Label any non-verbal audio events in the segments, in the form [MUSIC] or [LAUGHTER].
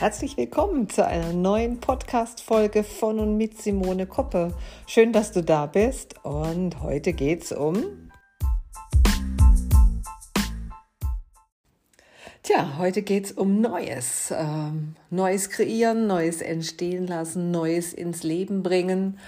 herzlich willkommen zu einer neuen Podcast-Folge von und mit Simone Koppe. Schön, dass du da bist und heute geht es um. Tja, heute geht es um Neues. Ähm, Neues kreieren, Neues entstehen lassen, Neues ins Leben bringen.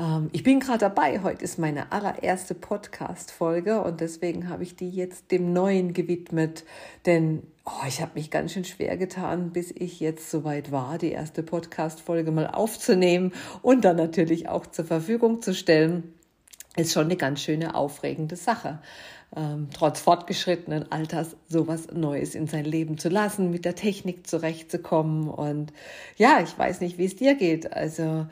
Ähm, ich bin gerade dabei. Heute ist meine allererste Podcast-Folge und deswegen habe ich die jetzt dem Neuen gewidmet. Denn oh, ich habe mich ganz schön schwer getan, bis ich jetzt soweit war, die erste Podcast-Folge mal aufzunehmen und dann natürlich auch zur Verfügung zu stellen. Ist schon eine ganz schöne, aufregende Sache. Ähm, trotz fortgeschrittenen Alters sowas Neues in sein Leben zu lassen, mit der Technik zurechtzukommen. Und ja, ich weiß nicht, wie es dir geht. Also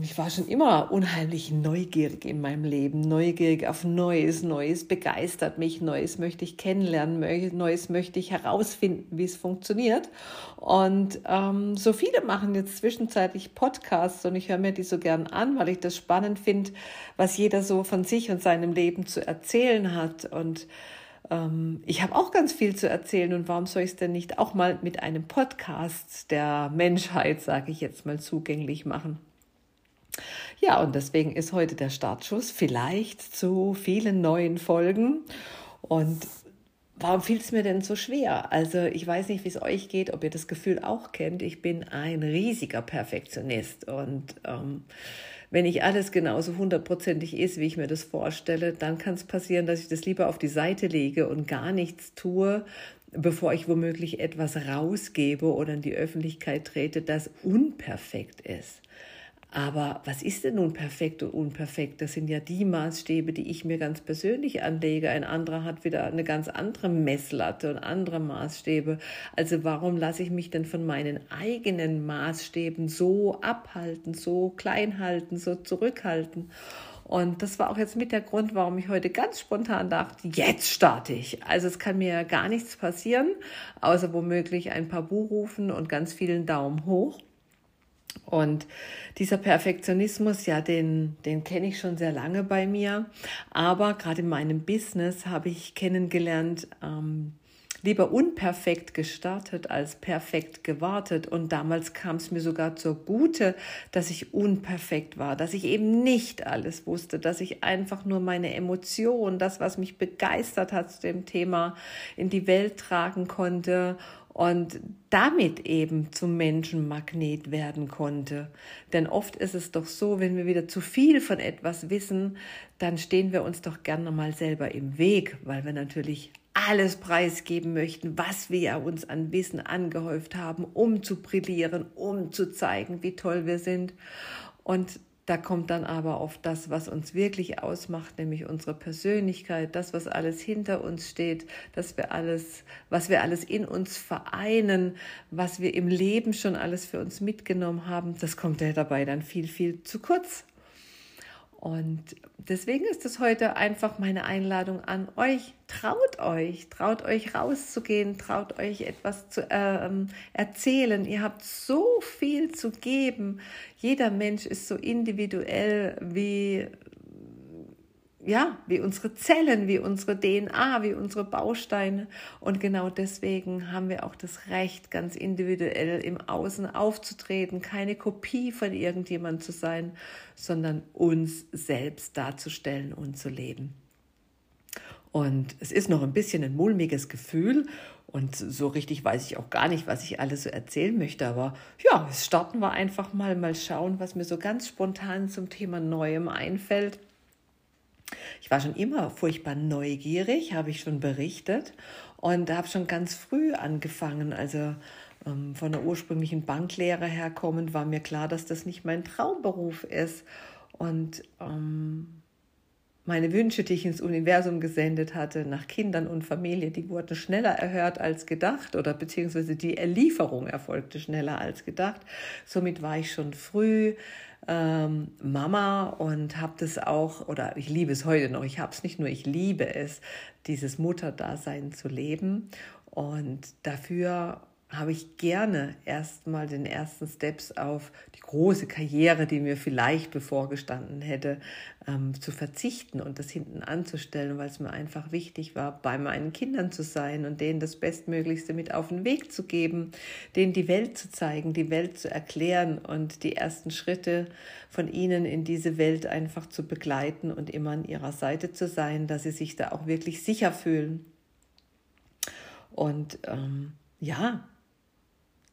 ich war schon immer unheimlich neugierig in meinem Leben, neugierig auf Neues. Neues begeistert mich, Neues möchte ich kennenlernen, Neues möchte ich herausfinden, wie es funktioniert. Und ähm, so viele machen jetzt zwischenzeitlich Podcasts und ich höre mir die so gern an, weil ich das spannend finde, was jeder so von sich und seinem Leben zu erzählen hat. Und ähm, ich habe auch ganz viel zu erzählen und warum soll ich es denn nicht auch mal mit einem Podcast der Menschheit, sage ich jetzt mal, zugänglich machen? Ja, und deswegen ist heute der Startschuss vielleicht zu vielen neuen Folgen. Und warum fiel es mir denn so schwer? Also ich weiß nicht, wie es euch geht, ob ihr das Gefühl auch kennt. Ich bin ein riesiger Perfektionist und ähm, wenn nicht alles genauso hundertprozentig ist, wie ich mir das vorstelle, dann kann es passieren, dass ich das lieber auf die Seite lege und gar nichts tue, bevor ich womöglich etwas rausgebe oder in die Öffentlichkeit trete, das unperfekt ist. Aber was ist denn nun perfekt und unperfekt? Das sind ja die Maßstäbe, die ich mir ganz persönlich anlege. Ein anderer hat wieder eine ganz andere Messlatte und andere Maßstäbe. Also warum lasse ich mich denn von meinen eigenen Maßstäben so abhalten, so klein halten, so zurückhalten? Und das war auch jetzt mit der Grund, warum ich heute ganz spontan dachte, jetzt starte ich. Also es kann mir gar nichts passieren, außer womöglich ein paar Buchrufen und ganz vielen Daumen hoch. Und dieser Perfektionismus, ja, den, den kenne ich schon sehr lange bei mir. Aber gerade in meinem Business habe ich kennengelernt, ähm, lieber unperfekt gestartet als perfekt gewartet. Und damals kam es mir sogar zur Gute, dass ich unperfekt war, dass ich eben nicht alles wusste, dass ich einfach nur meine Emotionen, das, was mich begeistert hat zu dem Thema, in die Welt tragen konnte und damit eben zum Menschenmagnet werden konnte. Denn oft ist es doch so, wenn wir wieder zu viel von etwas wissen, dann stehen wir uns doch gerne mal selber im Weg, weil wir natürlich alles preisgeben möchten, was wir uns an Wissen angehäuft haben, um zu brillieren, um zu zeigen, wie toll wir sind. Und da kommt dann aber auf das, was uns wirklich ausmacht, nämlich unsere Persönlichkeit, das, was alles hinter uns steht, dass wir alles, was wir alles in uns vereinen, was wir im Leben schon alles für uns mitgenommen haben, das kommt ja dabei dann viel, viel zu kurz. Und deswegen ist es heute einfach meine Einladung an euch. Traut euch, traut euch rauszugehen, traut euch etwas zu ähm, erzählen. Ihr habt so viel zu geben. Jeder Mensch ist so individuell wie ja, wie unsere Zellen, wie unsere DNA, wie unsere Bausteine. Und genau deswegen haben wir auch das Recht, ganz individuell im Außen aufzutreten, keine Kopie von irgendjemand zu sein, sondern uns selbst darzustellen und zu leben. Und es ist noch ein bisschen ein mulmiges Gefühl und so richtig weiß ich auch gar nicht, was ich alles so erzählen möchte. Aber ja, starten wir einfach mal, mal schauen, was mir so ganz spontan zum Thema Neuem einfällt. Ich war schon immer furchtbar neugierig, habe ich schon berichtet und habe schon ganz früh angefangen. Also ähm, von der ursprünglichen Banklehre herkommend war mir klar, dass das nicht mein Traumberuf ist. Und ähm, meine Wünsche, die ich ins Universum gesendet hatte, nach Kindern und Familie, die wurden schneller erhört als gedacht oder beziehungsweise die Erlieferung erfolgte schneller als gedacht. Somit war ich schon früh ähm, Mama und habe das auch, oder ich liebe es heute noch, ich habe es nicht nur, ich liebe es, dieses Mutterdasein zu leben. Und dafür habe ich gerne erstmal den ersten Steps auf die große Karriere, die mir vielleicht bevorgestanden hätte, ähm, zu verzichten und das hinten anzustellen, weil es mir einfach wichtig war, bei meinen Kindern zu sein und denen das Bestmöglichste mit auf den Weg zu geben, denen die Welt zu zeigen, die Welt zu erklären und die ersten Schritte von ihnen in diese Welt einfach zu begleiten und immer an ihrer Seite zu sein, dass sie sich da auch wirklich sicher fühlen. Und ähm, ja,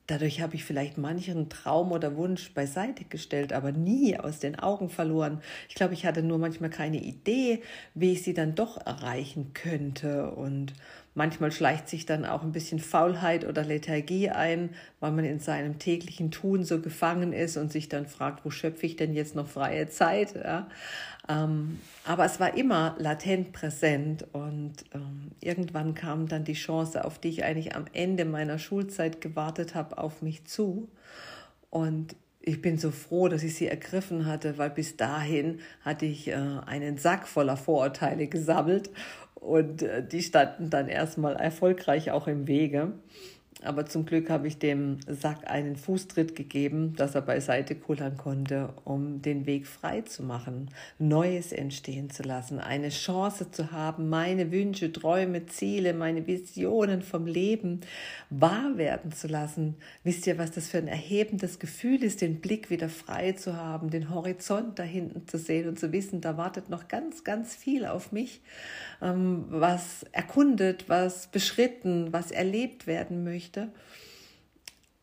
Dadurch habe ich vielleicht manchen Traum oder Wunsch beiseite gestellt, aber nie aus den Augen verloren. Ich glaube, ich hatte nur manchmal keine Idee, wie ich sie dann doch erreichen könnte. Und manchmal schleicht sich dann auch ein bisschen Faulheit oder Lethargie ein, weil man in seinem täglichen Tun so gefangen ist und sich dann fragt, wo schöpfe ich denn jetzt noch freie Zeit? Ja? Ähm, aber es war immer latent präsent und ähm, irgendwann kam dann die Chance, auf die ich eigentlich am Ende meiner Schulzeit gewartet habe, auf mich zu. Und ich bin so froh, dass ich sie ergriffen hatte, weil bis dahin hatte ich äh, einen Sack voller Vorurteile gesammelt und äh, die standen dann erstmal erfolgreich auch im Wege. Aber zum Glück habe ich dem Sack einen Fußtritt gegeben, dass er beiseite kullern konnte, um den Weg frei zu machen, Neues entstehen zu lassen, eine Chance zu haben, meine Wünsche, Träume, Ziele, meine Visionen vom Leben wahr werden zu lassen. Wisst ihr, was das für ein erhebendes Gefühl ist, den Blick wieder frei zu haben, den Horizont da hinten zu sehen und zu wissen, da wartet noch ganz, ganz viel auf mich, ähm, was erkundet, was beschritten, was erlebt werden möchte möchte.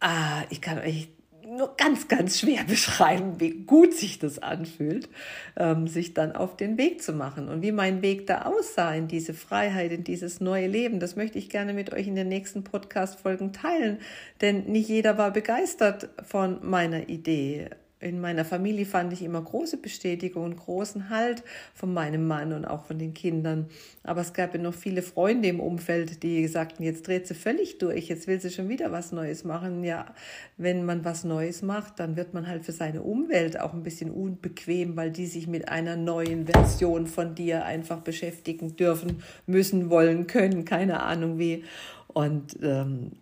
Ah, ich kann euch nur ganz, ganz schwer [LAUGHS] beschreiben, wie gut sich das anfühlt, ähm, sich dann auf den Weg zu machen und wie mein Weg da aussah in diese Freiheit, in dieses neue Leben. Das möchte ich gerne mit euch in den nächsten Podcast-Folgen teilen, denn nicht jeder war begeistert von meiner Idee in meiner Familie fand ich immer große Bestätigung und großen Halt von meinem Mann und auch von den Kindern. Aber es gab ja noch viele Freunde im Umfeld, die sagten, jetzt dreht sie völlig durch, jetzt will sie schon wieder was Neues machen. Ja, wenn man was Neues macht, dann wird man halt für seine Umwelt auch ein bisschen unbequem, weil die sich mit einer neuen Version von dir einfach beschäftigen dürfen, müssen, wollen, können, keine Ahnung wie. Und ähm,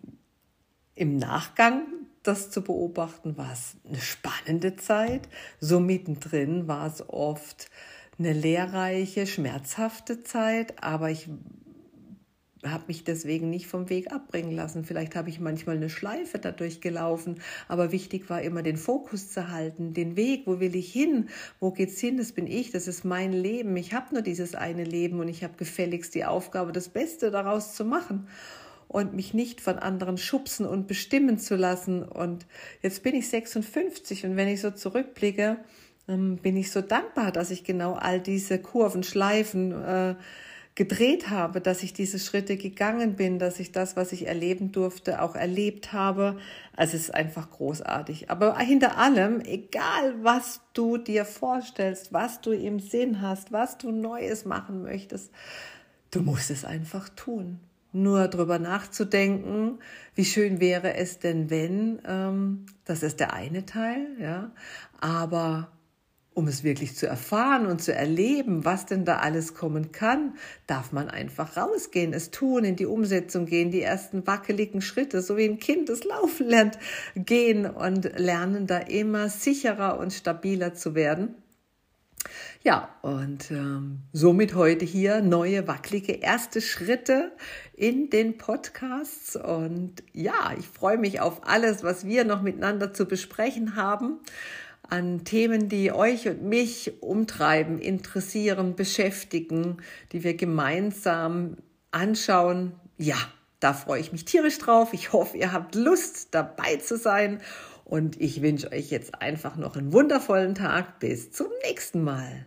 im Nachgang das zu beobachten, war es eine spannende Zeit. So mittendrin war es oft eine lehrreiche, schmerzhafte Zeit, aber ich habe mich deswegen nicht vom Weg abbringen lassen. Vielleicht habe ich manchmal eine Schleife dadurch gelaufen, aber wichtig war immer den Fokus zu halten, den Weg, wo will ich hin, wo geht's hin, das bin ich, das ist mein Leben. Ich habe nur dieses eine Leben und ich habe gefälligst die Aufgabe, das Beste daraus zu machen und mich nicht von anderen schubsen und bestimmen zu lassen. Und jetzt bin ich 56 und wenn ich so zurückblicke, ähm, bin ich so dankbar, dass ich genau all diese Kurven, Schleifen äh, gedreht habe, dass ich diese Schritte gegangen bin, dass ich das, was ich erleben durfte, auch erlebt habe. Also es ist einfach großartig. Aber hinter allem, egal was du dir vorstellst, was du im Sinn hast, was du Neues machen möchtest, du musst es einfach tun nur drüber nachzudenken, wie schön wäre es denn, wenn, ähm, das ist der eine Teil, ja, aber um es wirklich zu erfahren und zu erleben, was denn da alles kommen kann, darf man einfach rausgehen, es tun, in die Umsetzung gehen, die ersten wackeligen Schritte, so wie ein Kind das Laufen lernt, gehen und lernen da immer sicherer und stabiler zu werden. Ja, und ähm, somit heute hier neue wackelige erste Schritte in den Podcasts. Und ja, ich freue mich auf alles, was wir noch miteinander zu besprechen haben an Themen, die euch und mich umtreiben, interessieren, beschäftigen, die wir gemeinsam anschauen. Ja, da freue ich mich tierisch drauf. Ich hoffe, ihr habt Lust dabei zu sein und ich wünsche euch jetzt einfach noch einen wundervollen Tag. Bis zum nächsten Mal.